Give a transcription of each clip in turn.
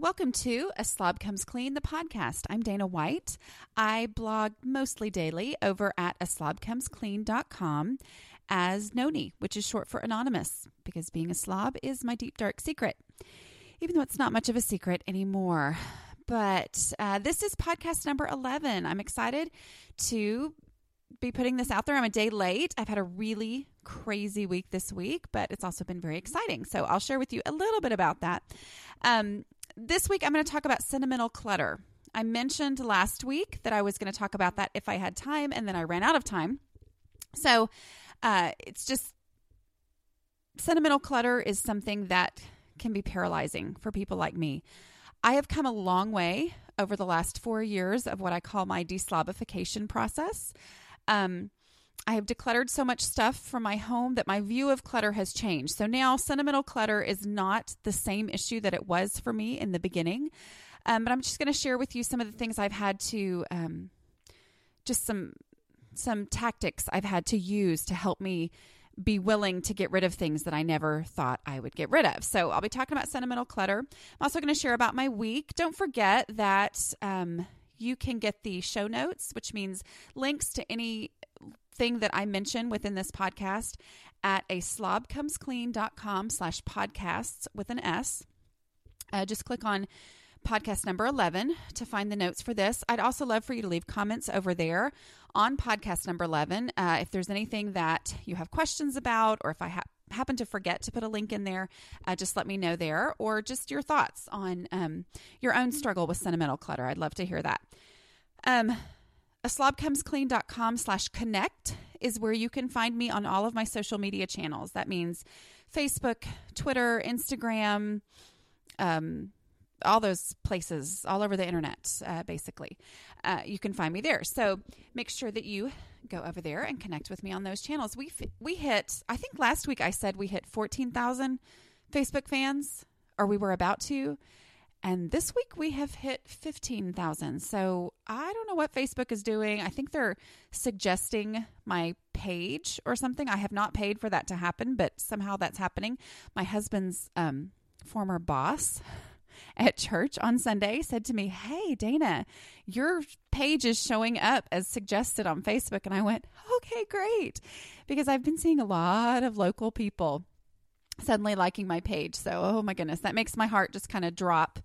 Welcome to A Slob Comes Clean, the podcast. I'm Dana White. I blog mostly daily over at aslobcomesclean.com as Nony, which is short for anonymous, because being a slob is my deep dark secret, even though it's not much of a secret anymore. But uh, this is podcast number 11. I'm excited to be putting this out there. I'm a day late. I've had a really crazy week this week, but it's also been very exciting. So I'll share with you a little bit about that. Um, this week, I'm going to talk about sentimental clutter. I mentioned last week that I was going to talk about that if I had time, and then I ran out of time. So uh, it's just sentimental clutter is something that can be paralyzing for people like me. I have come a long way over the last four years of what I call my deslobification process. Um, I have decluttered so much stuff from my home that my view of clutter has changed. So now sentimental clutter is not the same issue that it was for me in the beginning. Um, but I'm just going to share with you some of the things I've had to, um, just some some tactics I've had to use to help me be willing to get rid of things that I never thought I would get rid of. So I'll be talking about sentimental clutter. I'm also going to share about my week. Don't forget that um, you can get the show notes, which means links to any thing that I mention within this podcast at a slobcomesclean.com slash podcasts with an S. Uh, just click on podcast number 11 to find the notes for this. I'd also love for you to leave comments over there on podcast number 11. Uh, if there's anything that you have questions about, or if I ha- happen to forget to put a link in there, uh, just let me know there, or just your thoughts on um, your own struggle with sentimental clutter. I'd love to hear that. Um, a slobcomesclean.com slash connect is where you can find me on all of my social media channels. That means Facebook, Twitter, Instagram, um, all those places all over the internet, uh, basically. Uh, you can find me there. So make sure that you go over there and connect with me on those channels. We we hit. I think last week I said we hit fourteen thousand Facebook fans, or we were about to. And this week we have hit 15,000. So I don't know what Facebook is doing. I think they're suggesting my page or something. I have not paid for that to happen, but somehow that's happening. My husband's um, former boss at church on Sunday said to me, Hey, Dana, your page is showing up as suggested on Facebook. And I went, Okay, great. Because I've been seeing a lot of local people suddenly liking my page. So, oh my goodness, that makes my heart just kind of drop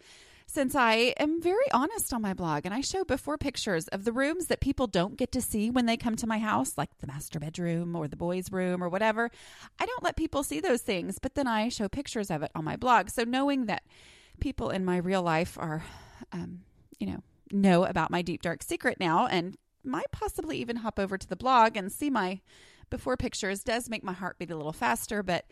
since I am very honest on my blog and I show before pictures of the rooms that people don't get to see when they come to my house, like the master bedroom or the boys' room or whatever. I don't let people see those things, but then I show pictures of it on my blog. So knowing that people in my real life are, um, you know, know about my deep dark secret now and might possibly even hop over to the blog and see my before pictures does make my heart beat a little faster, but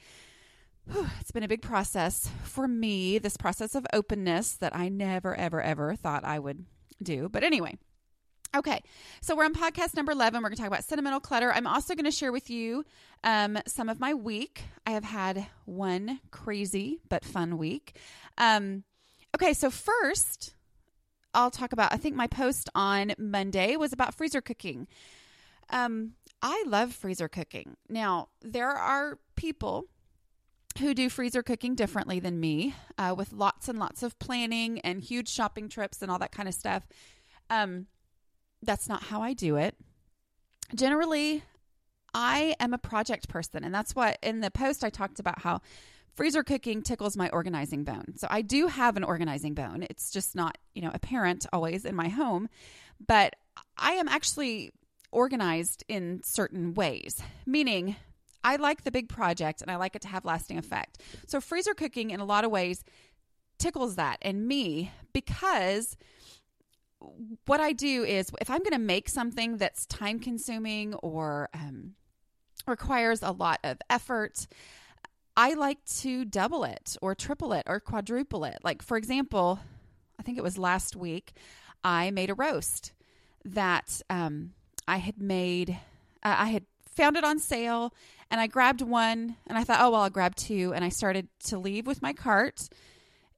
it's been a big process for me, this process of openness that I never, ever, ever thought I would do. But anyway, Okay, so we're on podcast number 11. We're going to talk about sentimental clutter. I'm also going to share with you um, some of my week. I have had one crazy but fun week. Um, okay, so first, I'll talk about, I think my post on Monday was about freezer cooking. Um, I love freezer cooking. Now, there are people who do freezer cooking differently than me uh, with lots and lots of planning and huge shopping trips and all that kind of stuff. Um, that's not how I do it. Generally, I am a project person, and that's what in the post I talked about how freezer cooking tickles my organizing bone. So I do have an organizing bone. It's just not, you know, apparent always in my home, but I am actually organized in certain ways, meaning I like the big project and I like it to have lasting effect. So freezer cooking in a lot of ways tickles that and me because what I do is if I'm going to make something that's time consuming or um, requires a lot of effort, I like to double it or triple it or quadruple it. Like, for example, I think it was last week, I made a roast that um, I had made, uh, I had found it on sale and I grabbed one and I thought, oh, well, I'll grab two. And I started to leave with my cart,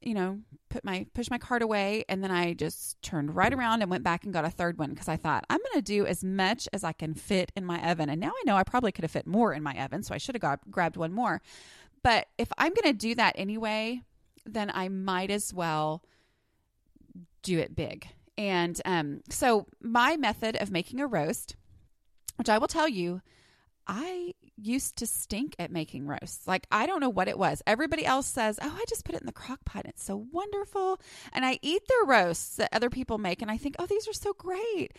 you know, put my, push my cart away. And then I just turned right around and went back and got a third one because I thought, I'm going to do as much as I can fit in my oven. And now I know I probably could have fit more in my oven. So I should have got, grabbed one more. But if I'm going to do that anyway, then I might as well do it big. And um, so, my method of making a roast, which I will tell you, I used to stink at making roasts. Like, I don't know what it was. Everybody else says, Oh, I just put it in the crock pot. It's so wonderful. And I eat their roasts that other people make, and I think, Oh, these are so great.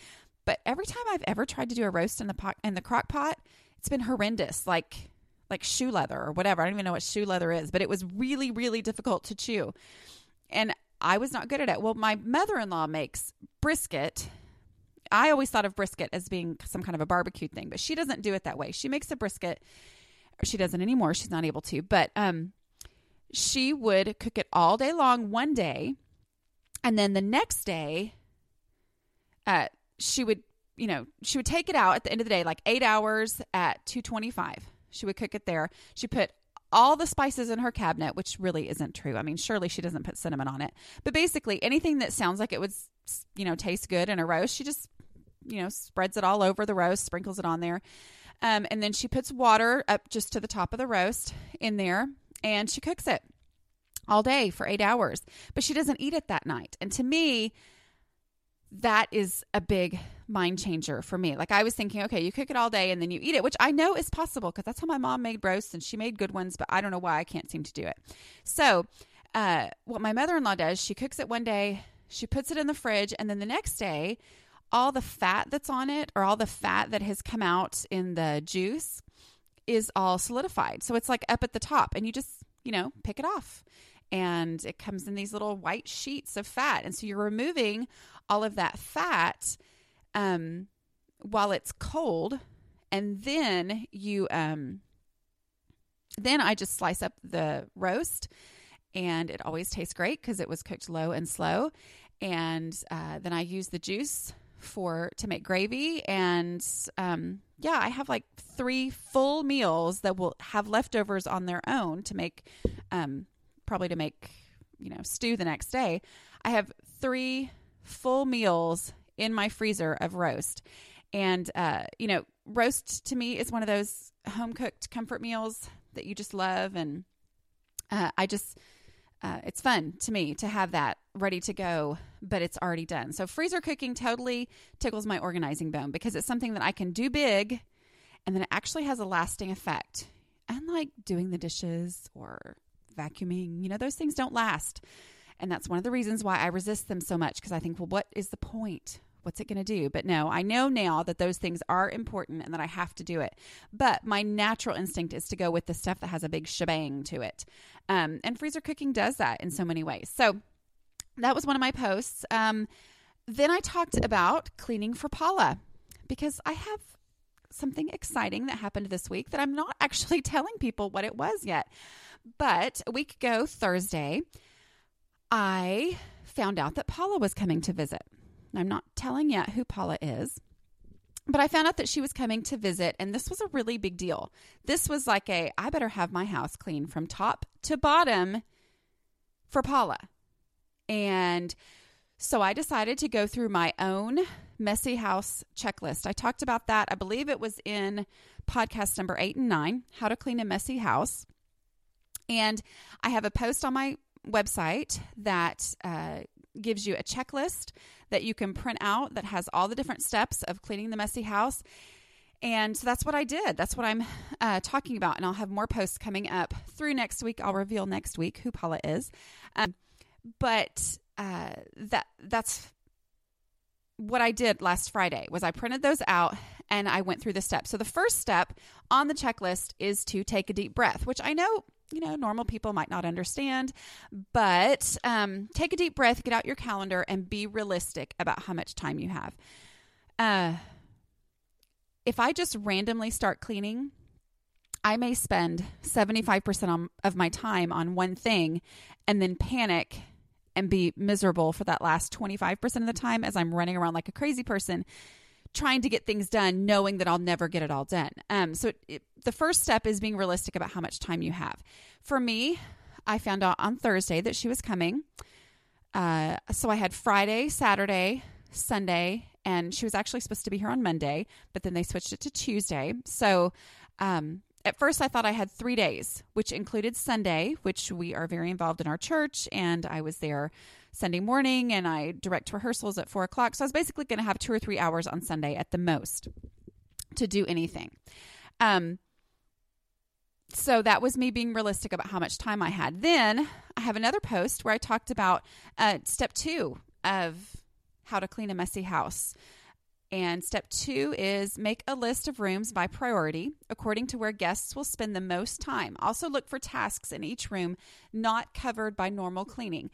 But every time I've ever tried to do a roast in the pot in the crock pot, it's been horrendous. Like like shoe leather or whatever. I don't even know what shoe leather is, but it was really, really difficult to chew. And I was not good at it. Well, my mother in law makes brisket. I always thought of brisket as being some kind of a barbecue thing, but she doesn't do it that way. She makes a brisket. She doesn't anymore. She's not able to, but um, she would cook it all day long one day, and then the next day, uh, she would, you know, she would take it out at the end of the day, like eight hours at two twenty-five she would cook it there. She put all the spices in her cabinet, which really isn't true. I mean, surely she doesn't put cinnamon on it. But basically, anything that sounds like it would, you know, taste good in a roast, she just, you know, spreads it all over the roast, sprinkles it on there. Um, and then she puts water up just to the top of the roast in there and she cooks it all day for eight hours. But she doesn't eat it that night. And to me, that is a big mind changer for me. Like I was thinking, okay, you cook it all day and then you eat it, which I know is possible because that's how my mom made roasts and she made good ones, but I don't know why I can't seem to do it. So, uh, what my mother in law does, she cooks it one day, she puts it in the fridge, and then the next day, all the fat that's on it or all the fat that has come out in the juice is all solidified. So it's like up at the top, and you just, you know, pick it off. And it comes in these little white sheets of fat. And so you're removing all of that fat um, while it's cold, and then you um, then I just slice up the roast, and it always tastes great because it was cooked low and slow. And uh, then I use the juice for to make gravy, and um, yeah, I have like three full meals that will have leftovers on their own to make, um, probably to make you know stew the next day. I have three full meals in my freezer of roast. And, uh, you know, roast to me is one of those home cooked comfort meals that you just love. And uh, I just, uh, it's fun to me to have that ready to go, but it's already done. So freezer cooking totally tickles my organizing bone because it's something that I can do big and then it actually has a lasting effect. Unlike doing the dishes or vacuuming, you know, those things don't last. And that's one of the reasons why I resist them so much because I think, well, what is the point? What's it going to do? But no, I know now that those things are important and that I have to do it. But my natural instinct is to go with the stuff that has a big shebang to it. Um, and freezer cooking does that in so many ways. So that was one of my posts. Um, then I talked about cleaning for Paula because I have something exciting that happened this week that I'm not actually telling people what it was yet. But a week ago, Thursday, I found out that Paula was coming to visit. I'm not telling yet who Paula is, but I found out that she was coming to visit, and this was a really big deal. This was like a I better have my house clean from top to bottom for Paula. And so I decided to go through my own messy house checklist. I talked about that. I believe it was in podcast number eight and nine How to Clean a Messy House. And I have a post on my website that uh, gives you a checklist that you can print out that has all the different steps of cleaning the messy house. And so that's what I did. That's what I'm uh, talking about. And I'll have more posts coming up through next week. I'll reveal next week who Paula is. Um, but uh, that that's what I did last Friday was I printed those out and I went through the steps. So the first step on the checklist is to take a deep breath, which I know you know, normal people might not understand. But um, take a deep breath, get out your calendar, and be realistic about how much time you have. Uh, if I just randomly start cleaning, I may spend 75% on, of my time on one thing and then panic and be miserable for that last 25% of the time as I'm running around like a crazy person trying to get things done knowing that I'll never get it all done. Um, so it, it, the first step is being realistic about how much time you have. For me, I found out on Thursday that she was coming. Uh, so I had Friday, Saturday, Sunday, and she was actually supposed to be here on Monday, but then they switched it to Tuesday. So um, at first, I thought I had three days, which included Sunday, which we are very involved in our church, and I was there Sunday morning and I direct rehearsals at four o'clock. So I was basically going to have two or three hours on Sunday at the most to do anything. Um, so that was me being realistic about how much time I had. Then I have another post where I talked about uh, step two of how to clean a messy house. And step two is make a list of rooms by priority according to where guests will spend the most time. Also, look for tasks in each room not covered by normal cleaning.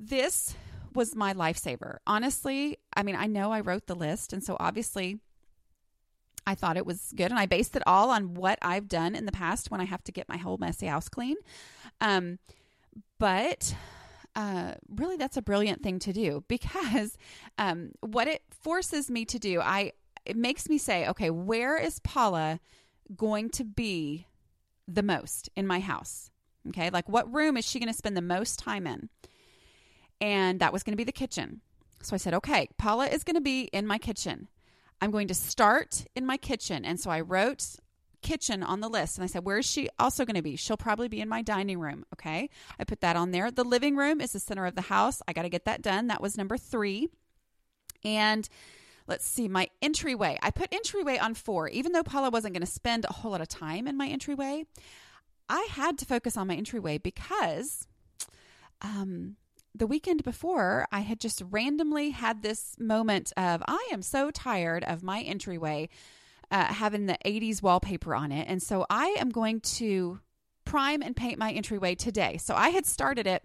This was my lifesaver. Honestly, I mean, I know I wrote the list, and so obviously I thought it was good, and I based it all on what I've done in the past when I have to get my whole messy house clean. Um, but uh, really, that's a brilliant thing to do because um, what it forces me to do, I it makes me say, okay, where is Paula going to be the most in my house? Okay, like what room is she going to spend the most time in? And that was going to be the kitchen. So I said, okay, Paula is going to be in my kitchen. I'm going to start in my kitchen. And so I wrote kitchen on the list. And I said, Where is she also going to be? She'll probably be in my dining room. Okay. I put that on there. The living room is the center of the house. I got to get that done. That was number three. And let's see, my entryway. I put entryway on four, even though Paula wasn't going to spend a whole lot of time in my entryway. I had to focus on my entryway because um, the weekend before, I had just randomly had this moment of, I am so tired of my entryway uh, having the 80s wallpaper on it. And so I am going to prime and paint my entryway today. So I had started it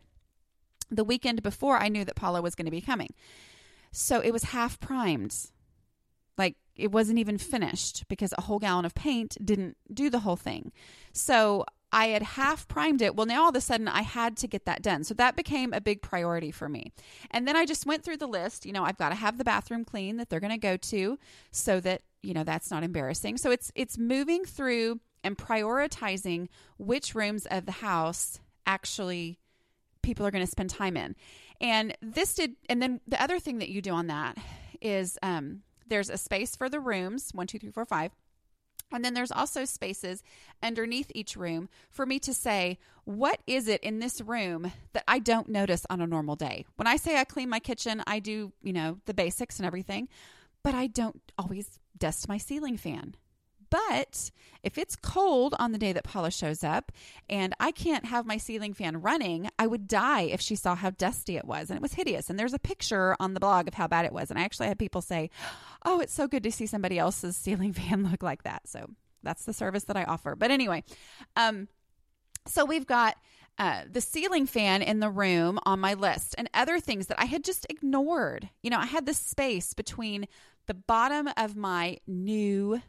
the weekend before I knew that Paula was going to be coming. So it was half primed. Like it wasn't even finished because a whole gallon of paint didn't do the whole thing. So I had half primed it. Well, now all of a sudden I had to get that done. So that became a big priority for me. And then I just went through the list. You know, I've got to have the bathroom clean that they're going to go to so that, you know, that's not embarrassing. So it's it's moving through and prioritizing which rooms of the house actually people are going to spend time in. And this did and then the other thing that you do on that is um there's a space for the rooms, one, two, three, four, five and then there's also spaces underneath each room for me to say, what is it in this room that I don't notice on a normal day? When I say I clean my kitchen, I do, you know, the basics and everything, but I don't always dust my ceiling fan. But if it's cold on the day that Paula shows up and I can't have my ceiling fan running, I would die if she saw how dusty it was. And it was hideous. And there's a picture on the blog of how bad it was. And I actually had people say, Oh, it's so good to see somebody else's ceiling fan look like that. So that's the service that I offer. But anyway, um, so we've got uh, the ceiling fan in the room on my list and other things that I had just ignored. You know, I had this space between the bottom of my new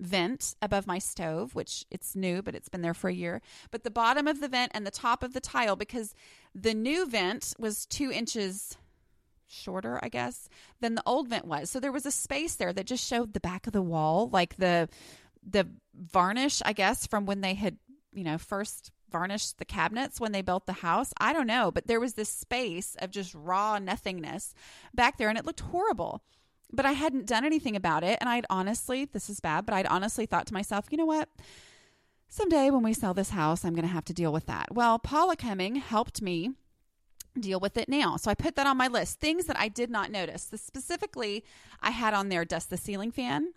vent above my stove, which it's new, but it's been there for a year. But the bottom of the vent and the top of the tile, because the new vent was two inches shorter, I guess, than the old vent was. So there was a space there that just showed the back of the wall, like the the varnish, I guess, from when they had, you know, first varnished the cabinets when they built the house. I don't know, but there was this space of just raw nothingness back there and it looked horrible but I hadn't done anything about it. And I'd honestly, this is bad, but I'd honestly thought to myself, you know what? Someday when we sell this house, I'm going to have to deal with that. Well, Paula coming helped me deal with it now. So I put that on my list. Things that I did not notice. So specifically, I had on there dust the ceiling fan,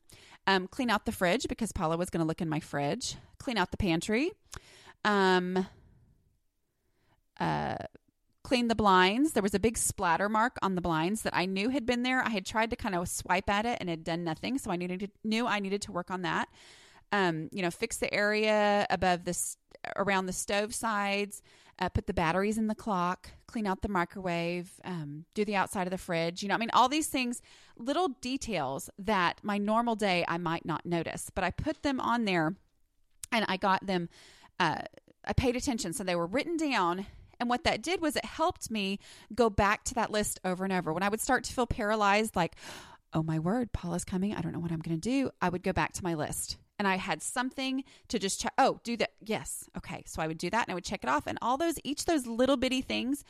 um, clean out the fridge because Paula was going to look in my fridge, clean out the pantry, um, uh, cleaned the blinds. There was a big splatter mark on the blinds that I knew had been there. I had tried to kind of swipe at it and had done nothing, so I needed to, knew I needed to work on that. Um, you know, fix the area above this around the stove sides, uh, put the batteries in the clock, clean out the microwave, um, do the outside of the fridge. You know, I mean, all these things, little details that my normal day I might not notice, but I put them on there and I got them. Uh, I paid attention, so they were written down. And what that did was it helped me go back to that list over and over. When I would start to feel paralyzed, like, oh my word, Paula's coming. I don't know what I'm going to do. I would go back to my list and I had something to just check. Oh, do that. Yes. Okay. So I would do that and I would check it off. And all those, each those little bitty things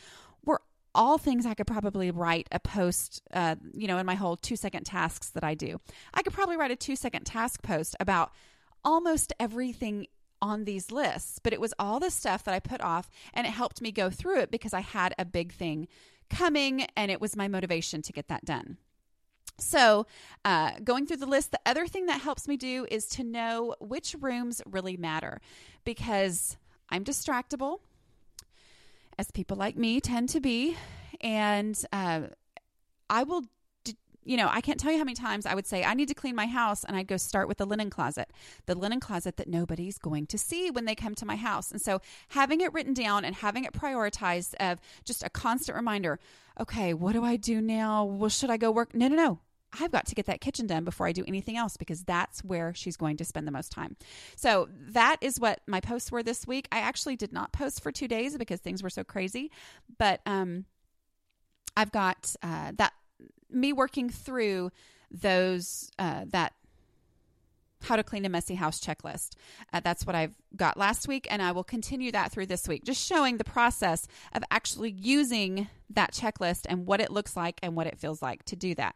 were all things I could probably write a post, uh, you know, in my whole two second tasks that I do. I could probably write a two second task post about almost everything on these lists, but it was all the stuff that I put off and it helped me go through it because I had a big thing coming and it was my motivation to get that done. So, uh, going through the list, the other thing that helps me do is to know which rooms really matter because I'm distractible, as people like me tend to be. And uh, I will, you know, I can't tell you how many times I would say, I need to clean my house. And I'd go start with the linen closet, the linen closet that nobody's going to see when they come to my house. And so having it written down and having it prioritized of just a constant reminder okay, what do I do now? Well, should I go work? No, no, no. I've got to get that kitchen done before I do anything else because that's where she's going to spend the most time. So that is what my posts were this week. I actually did not post for two days because things were so crazy, but um, I've got uh, that me working through those uh, that how to clean a messy house checklist. Uh, that's what I've got last week, and I will continue that through this week, just showing the process of actually using that checklist and what it looks like and what it feels like to do that.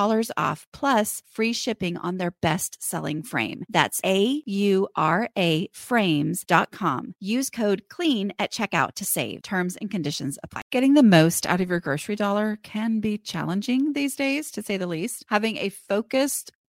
$10 off plus free shipping on their best selling frame. That's A U R A frames.com. Use code CLEAN at checkout to save. Terms and conditions apply. Getting the most out of your grocery dollar can be challenging these days, to say the least. Having a focused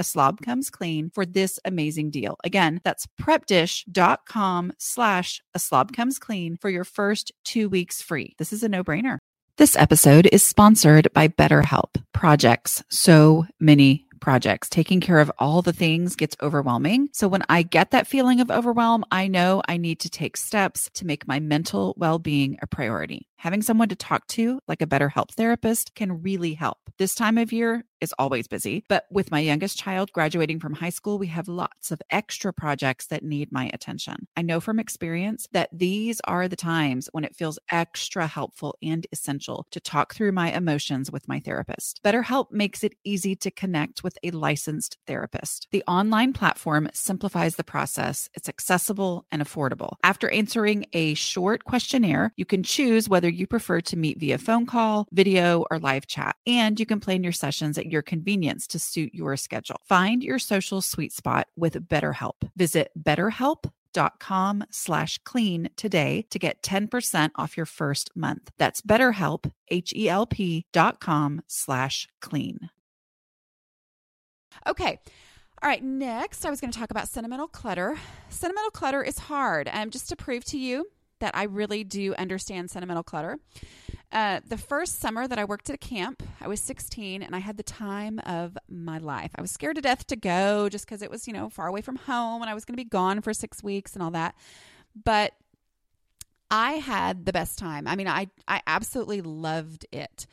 a slob comes clean for this amazing deal. Again, that's prepdish.com slash a slob comes clean for your first two weeks free. This is a no brainer. This episode is sponsored by BetterHelp. Projects, so many projects. Taking care of all the things gets overwhelming. So when I get that feeling of overwhelm, I know I need to take steps to make my mental well being a priority. Having someone to talk to, like a BetterHelp therapist, can really help. This time of year is always busy, but with my youngest child graduating from high school, we have lots of extra projects that need my attention. I know from experience that these are the times when it feels extra helpful and essential to talk through my emotions with my therapist. BetterHelp makes it easy to connect with a licensed therapist. The online platform simplifies the process, it's accessible and affordable. After answering a short questionnaire, you can choose whether you prefer to meet via phone call, video, or live chat. And you can plan your sessions at your convenience to suit your schedule. Find your social sweet spot with BetterHelp. Visit betterhelp.com slash clean today to get 10% off your first month. That's betterhelp, H-E-L-P dot com slash clean. Okay. All right, next I was going to talk about sentimental clutter. Sentimental clutter is hard. Um, just to prove to you that I really do understand sentimental clutter. Uh, the first summer that I worked at a camp, I was 16 and I had the time of my life. I was scared to death to go just because it was, you know, far away from home and I was going to be gone for six weeks and all that. But I had the best time. I mean, I, I absolutely loved it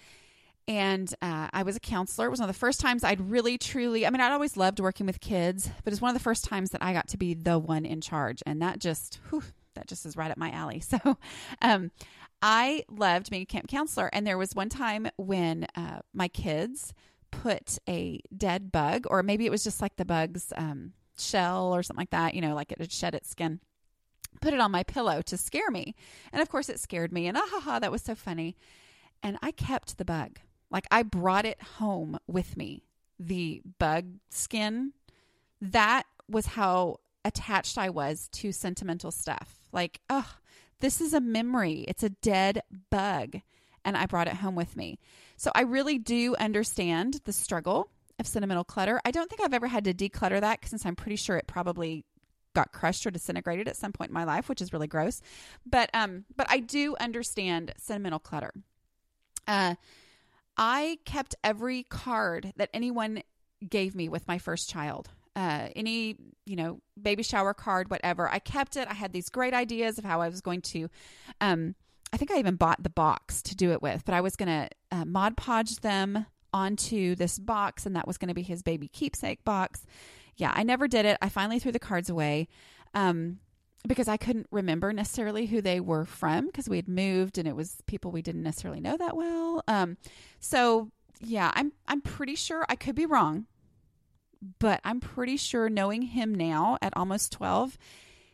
and uh, I was a counselor. It was one of the first times I'd really, truly, I mean, I'd always loved working with kids, but it's one of the first times that I got to be the one in charge. And that just, whew, that just is right up my alley. So, um, I loved being a camp counselor. And there was one time when uh, my kids put a dead bug, or maybe it was just like the bug's um, shell or something like that, you know, like it had shed its skin, put it on my pillow to scare me. And of course, it scared me. And ah ha ha, that was so funny. And I kept the bug. Like I brought it home with me. The bug skin. That was how attached I was to sentimental stuff. Like, oh, this is a memory. It's a dead bug. And I brought it home with me. So I really do understand the struggle of sentimental clutter. I don't think I've ever had to declutter that since I'm pretty sure it probably got crushed or disintegrated at some point in my life, which is really gross. But um, but I do understand sentimental clutter. Uh, I kept every card that anyone gave me with my first child. Uh, any, you know, baby shower card, whatever. I kept it. I had these great ideas of how I was going to. Um, I think I even bought the box to do it with, but I was going to uh, Mod Podge them onto this box, and that was going to be his baby keepsake box. Yeah, I never did it. I finally threw the cards away. Um, because I couldn't remember necessarily who they were from because we had moved and it was people we didn't necessarily know that well. Um, so yeah, I'm I'm pretty sure I could be wrong, but I'm pretty sure knowing him now at almost 12,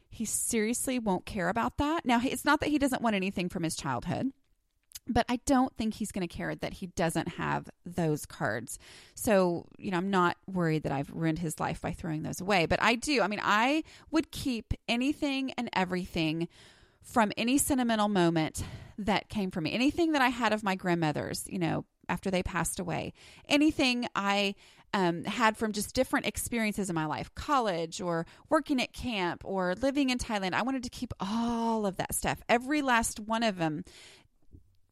he seriously won't care about that. Now, it's not that he doesn't want anything from his childhood. But I don't think he's going to care that he doesn't have those cards. So, you know, I'm not worried that I've ruined his life by throwing those away. But I do. I mean, I would keep anything and everything from any sentimental moment that came from me. Anything that I had of my grandmother's, you know, after they passed away. Anything I um, had from just different experiences in my life, college or working at camp or living in Thailand. I wanted to keep all of that stuff, every last one of them,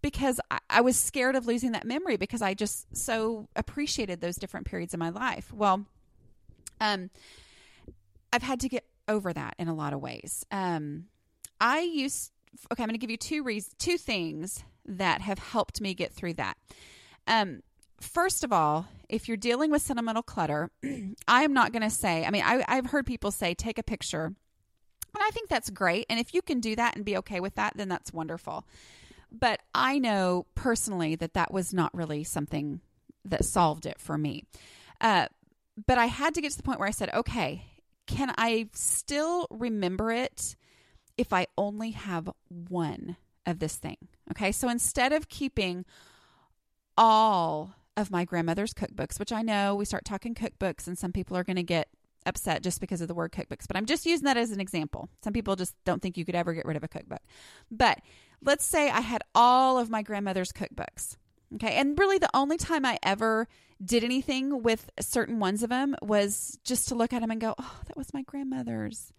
because I, I, was scared of losing that memory because I just so appreciated those different periods of my life. Well, um, I've had to get over that in a lot of ways. Um, I used okay. I'm going to give you two reasons, two things that have helped me get through that. Um, first of all, if you're dealing with sentimental clutter, I am not going to say. I mean, I, I've heard people say take a picture, and I think that's great. And if you can do that and be okay with that, then that's wonderful. But I know personally that that was not really something that solved it for me. Uh, but I had to get to the point where I said, okay, can I still remember it if I only have one of this thing? Okay, so instead of keeping all of my grandmother's cookbooks, which I know we start talking cookbooks and some people are going to get upset just because of the word cookbooks, but I'm just using that as an example. Some people just don't think you could ever get rid of a cookbook. But let's say I had all of my grandmother's cookbooks. Okay. And really, the only time I ever did anything with certain ones of them was just to look at them and go, oh, that was my grandmother's.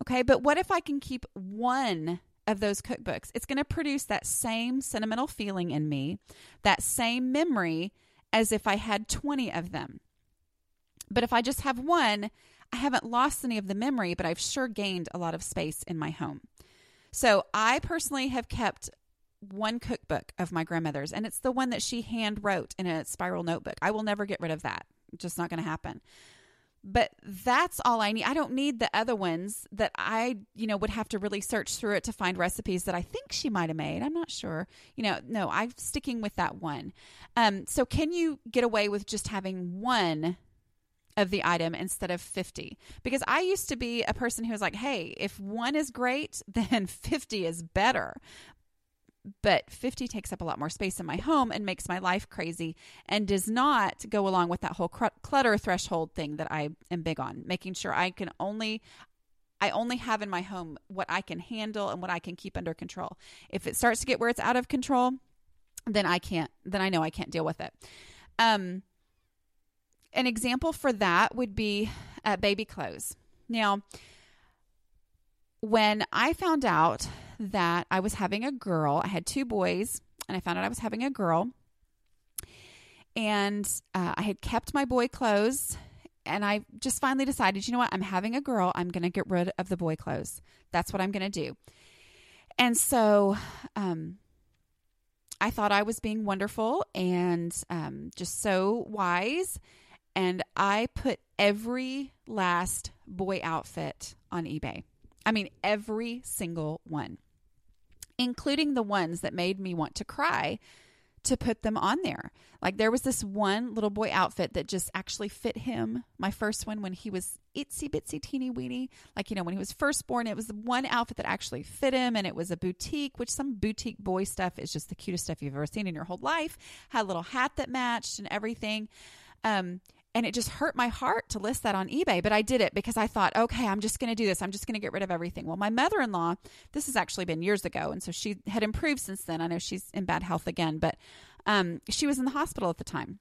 Okay. But what if I can keep one of those cookbooks? It's going to produce that same sentimental feeling in me, that same memory as if I had 20 of them. But if I just have one, I haven't lost any of the memory, but I've sure gained a lot of space in my home. So I personally have kept one cookbook of my grandmother's, and it's the one that she hand wrote in a spiral notebook. I will never get rid of that. Just not going to happen. But that's all I need. I don't need the other ones that I, you know, would have to really search through it to find recipes that I think she might have made. I'm not sure. You know, no, I'm sticking with that one. Um, so can you get away with just having one of the item instead of 50 because I used to be a person who was like, hey, if one is great, then 50 is better. But 50 takes up a lot more space in my home and makes my life crazy and does not go along with that whole clutter threshold thing that I am big on, making sure I can only I only have in my home what I can handle and what I can keep under control. If it starts to get where it's out of control, then I can't then I know I can't deal with it. Um an example for that would be baby clothes. Now, when I found out that I was having a girl, I had two boys, and I found out I was having a girl, and uh, I had kept my boy clothes. And I just finally decided, you know what? I'm having a girl. I'm going to get rid of the boy clothes. That's what I'm going to do. And so um, I thought I was being wonderful and um, just so wise. And I put every last boy outfit on eBay. I mean, every single one, including the ones that made me want to cry to put them on there. Like there was this one little boy outfit that just actually fit him. My first one when he was itsy bitsy teeny weeny, like you know when he was first born, it was the one outfit that actually fit him, and it was a boutique. Which some boutique boy stuff is just the cutest stuff you've ever seen in your whole life. Had a little hat that matched and everything. Um, and it just hurt my heart to list that on eBay, but I did it because I thought, okay, I'm just going to do this. I'm just going to get rid of everything. Well, my mother in law, this has actually been years ago, and so she had improved since then. I know she's in bad health again, but um, she was in the hospital at the time.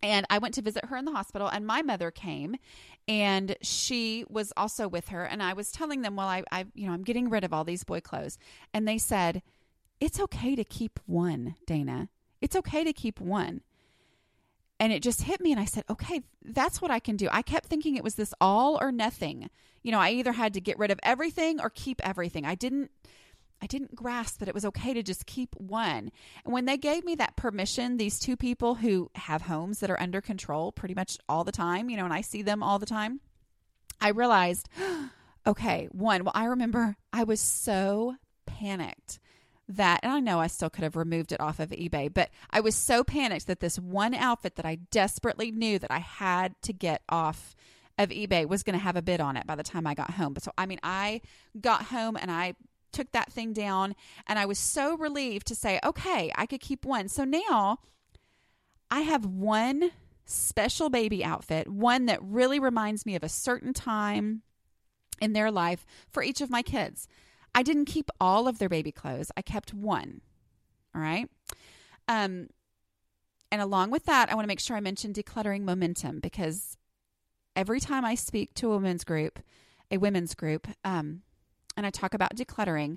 And I went to visit her in the hospital, and my mother came, and she was also with her. And I was telling them, well, I, I, you know, I'm getting rid of all these boy clothes, and they said, it's okay to keep one, Dana. It's okay to keep one and it just hit me and i said okay that's what i can do. I kept thinking it was this all or nothing. You know i either had to get rid of everything or keep everything. I didn't i didn't grasp that it was okay to just keep one. And when they gave me that permission these two people who have homes that are under control pretty much all the time you know and i see them all the time i realized okay one well i remember i was so panicked that, and I know I still could have removed it off of eBay, but I was so panicked that this one outfit that I desperately knew that I had to get off of eBay was going to have a bid on it by the time I got home. But so, I mean, I got home and I took that thing down and I was so relieved to say, okay, I could keep one. So now I have one special baby outfit, one that really reminds me of a certain time in their life for each of my kids. I didn't keep all of their baby clothes. I kept one. All right. Um, and along with that, I want to make sure I mention decluttering momentum because every time I speak to a women's group, a women's group, um, and I talk about decluttering,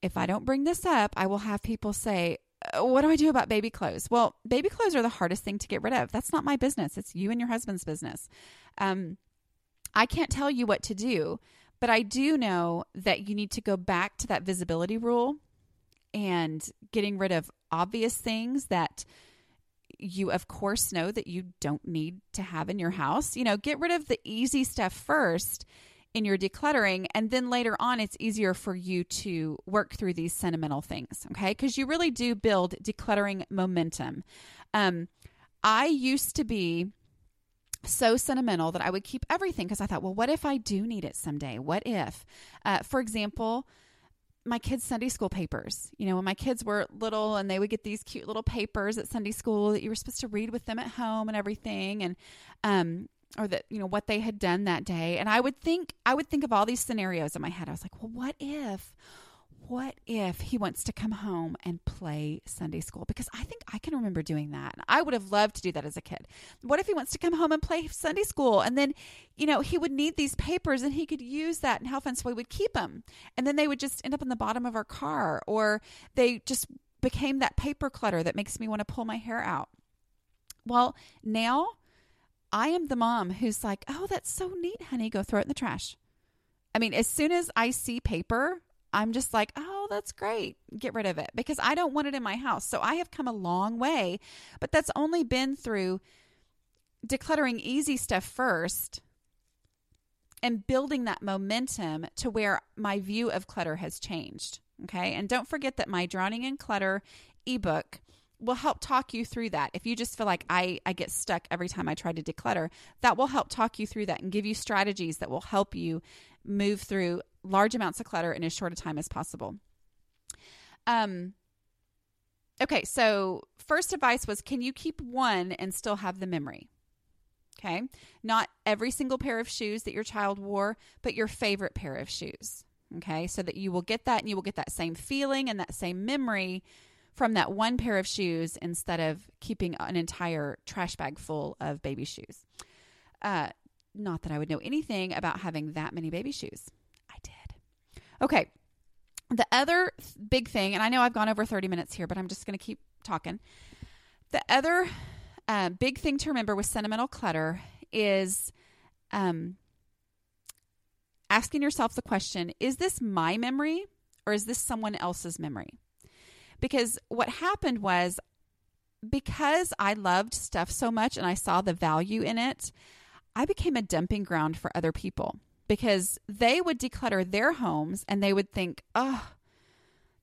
if I don't bring this up, I will have people say, uh, What do I do about baby clothes? Well, baby clothes are the hardest thing to get rid of. That's not my business. It's you and your husband's business. Um, I can't tell you what to do. But I do know that you need to go back to that visibility rule and getting rid of obvious things that you, of course, know that you don't need to have in your house. You know, get rid of the easy stuff first in your decluttering and then later on it's easier for you to work through these sentimental things okay because you really do build decluttering momentum um, i used to be so sentimental that I would keep everything because I thought, well, what if I do need it someday? What if, uh, for example, my kids' Sunday school papers. You know, when my kids were little and they would get these cute little papers at Sunday school that you were supposed to read with them at home and everything, and um, or that you know what they had done that day. And I would think, I would think of all these scenarios in my head. I was like, well, what if? What if he wants to come home and play Sunday school? Because I think I can remember doing that. I would have loved to do that as a kid. What if he wants to come home and play Sunday school? And then, you know, he would need these papers and he could use that and how fun. So we would keep them. And then they would just end up in the bottom of our car or they just became that paper clutter that makes me want to pull my hair out. Well, now I am the mom who's like, oh, that's so neat, honey. Go throw it in the trash. I mean, as soon as I see paper, I'm just like, oh, that's great. Get rid of it because I don't want it in my house. So I have come a long way, but that's only been through decluttering easy stuff first and building that momentum to where my view of clutter has changed. Okay. And don't forget that my Drowning in Clutter ebook will help talk you through that. If you just feel like I, I get stuck every time I try to declutter, that will help talk you through that and give you strategies that will help you move through large amounts of clutter in as short a time as possible. Um, okay, so first advice was can you keep one and still have the memory? Okay, not every single pair of shoes that your child wore, but your favorite pair of shoes. Okay, so that you will get that and you will get that same feeling and that same memory from that one pair of shoes instead of keeping an entire trash bag full of baby shoes. Uh, not that I would know anything about having that many baby shoes. Okay. The other big thing, and I know I've gone over 30 minutes here, but I'm just going to keep talking. The other uh, big thing to remember with sentimental clutter is um, asking yourself the question is this my memory or is this someone else's memory? Because what happened was because I loved stuff so much and I saw the value in it, I became a dumping ground for other people because they would declutter their homes and they would think, oh,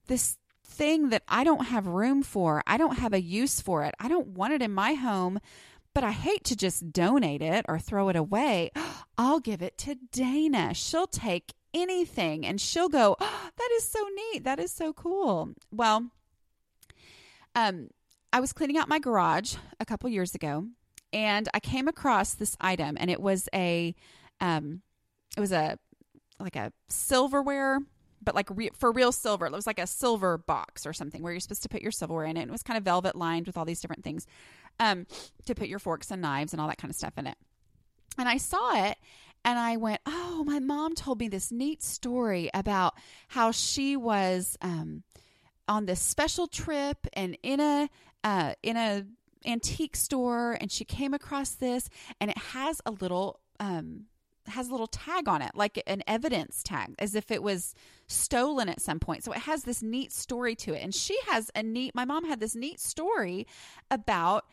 this thing that I don't have room for, I don't have a use for it, I don't want it in my home, but I hate to just donate it or throw it away. I'll give it to Dana. She'll take anything and she'll go, oh, that is so neat. That is so cool. Well, um, I was cleaning out my garage a couple years ago and I came across this item and it was a um it was a like a silverware but like re- for real silver. It was like a silver box or something where you're supposed to put your silverware in it. It was kind of velvet lined with all these different things um, to put your forks and knives and all that kind of stuff in it. And I saw it and I went, Oh, my mom told me this neat story about how she was um, on this special trip and in a uh, in a antique store and she came across this and it has a little um has a little tag on it like an evidence tag as if it was stolen at some point. So it has this neat story to it. And she has a neat my mom had this neat story about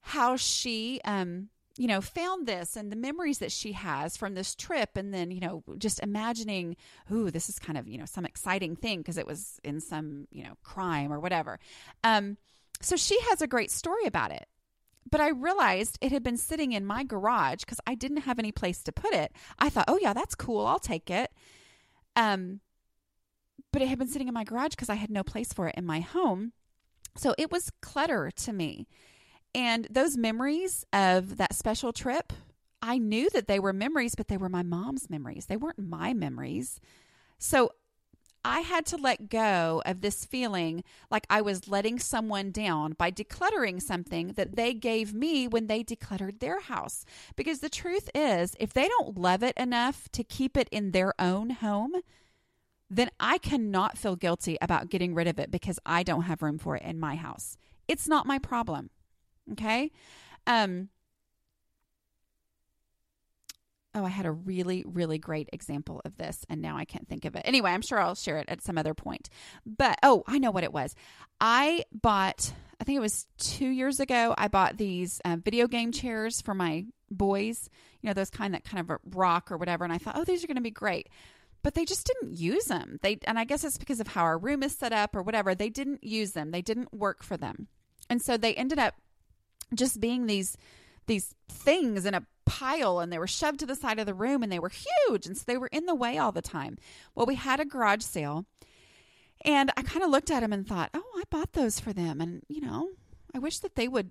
how she um you know found this and the memories that she has from this trip and then you know just imagining ooh this is kind of you know some exciting thing because it was in some you know crime or whatever. Um so she has a great story about it. But I realized it had been sitting in my garage because I didn't have any place to put it. I thought, oh, yeah, that's cool. I'll take it. Um, but it had been sitting in my garage because I had no place for it in my home. So it was clutter to me. And those memories of that special trip, I knew that they were memories, but they were my mom's memories. They weren't my memories. So I had to let go of this feeling like I was letting someone down by decluttering something that they gave me when they decluttered their house. Because the truth is, if they don't love it enough to keep it in their own home, then I cannot feel guilty about getting rid of it because I don't have room for it in my house. It's not my problem. Okay? Um Oh, I had a really, really great example of this, and now I can't think of it. Anyway, I'm sure I'll share it at some other point. But oh, I know what it was. I bought, I think it was two years ago, I bought these uh, video game chairs for my boys, you know, those kind that kind of rock or whatever. And I thought, oh, these are going to be great. But they just didn't use them. They, and I guess it's because of how our room is set up or whatever. They didn't use them. They didn't work for them, and so they ended up just being these these things in a pile and they were shoved to the side of the room and they were huge and so they were in the way all the time. Well, we had a garage sale and I kind of looked at them and thought, "Oh, I bought those for them and, you know, I wish that they would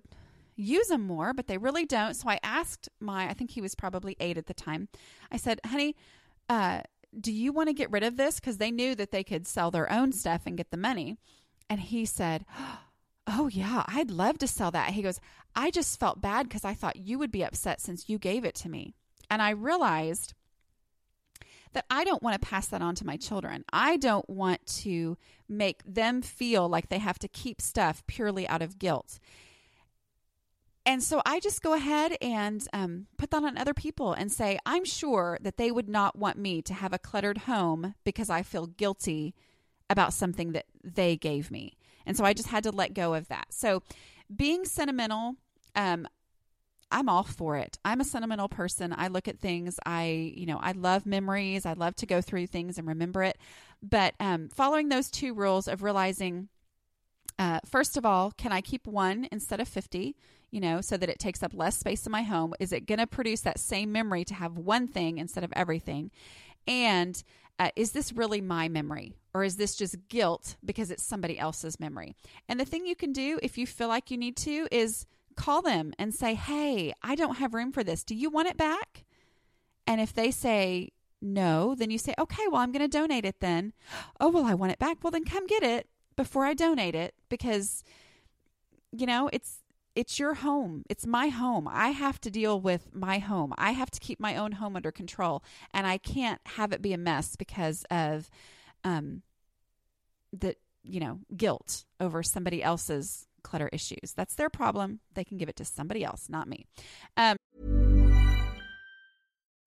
use them more, but they really don't." So I asked my I think he was probably 8 at the time. I said, "Honey, uh do you want to get rid of this because they knew that they could sell their own stuff and get the money?" And he said, Oh, yeah, I'd love to sell that. He goes, I just felt bad because I thought you would be upset since you gave it to me. And I realized that I don't want to pass that on to my children. I don't want to make them feel like they have to keep stuff purely out of guilt. And so I just go ahead and um, put that on other people and say, I'm sure that they would not want me to have a cluttered home because I feel guilty about something that they gave me. And so I just had to let go of that. So being sentimental, um, I'm all for it. I'm a sentimental person. I look at things. I, you know, I love memories. I love to go through things and remember it. But um, following those two rules of realizing, uh, first of all, can I keep one instead of 50? You know, so that it takes up less space in my home. Is it going to produce that same memory to have one thing instead of everything? And uh, is this really my memory or is this just guilt because it's somebody else's memory? And the thing you can do if you feel like you need to is call them and say, Hey, I don't have room for this. Do you want it back? And if they say no, then you say, Okay, well, I'm going to donate it then. Oh, well, I want it back. Well, then come get it. before I donate it because you know, it's it's your home. It's my home. I have to deal with my home. I have to keep my own home under control and I can't have it be a mess because of um the you know, guilt over somebody else's clutter issues. That's their problem. They can give it to somebody else, not me. Um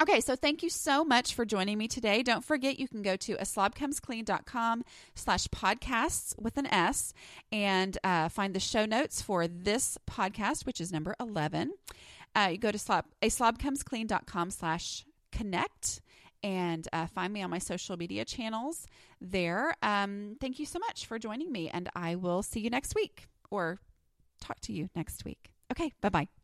Okay, so thank you so much for joining me today. Don't forget you can go to a slobcomesclean.com slash podcasts with an S and uh, find the show notes for this podcast, which is number 11. Uh, you go to slob, a slobcomesclean.com slash connect and uh, find me on my social media channels there. Um, thank you so much for joining me, and I will see you next week or talk to you next week. Okay, bye bye.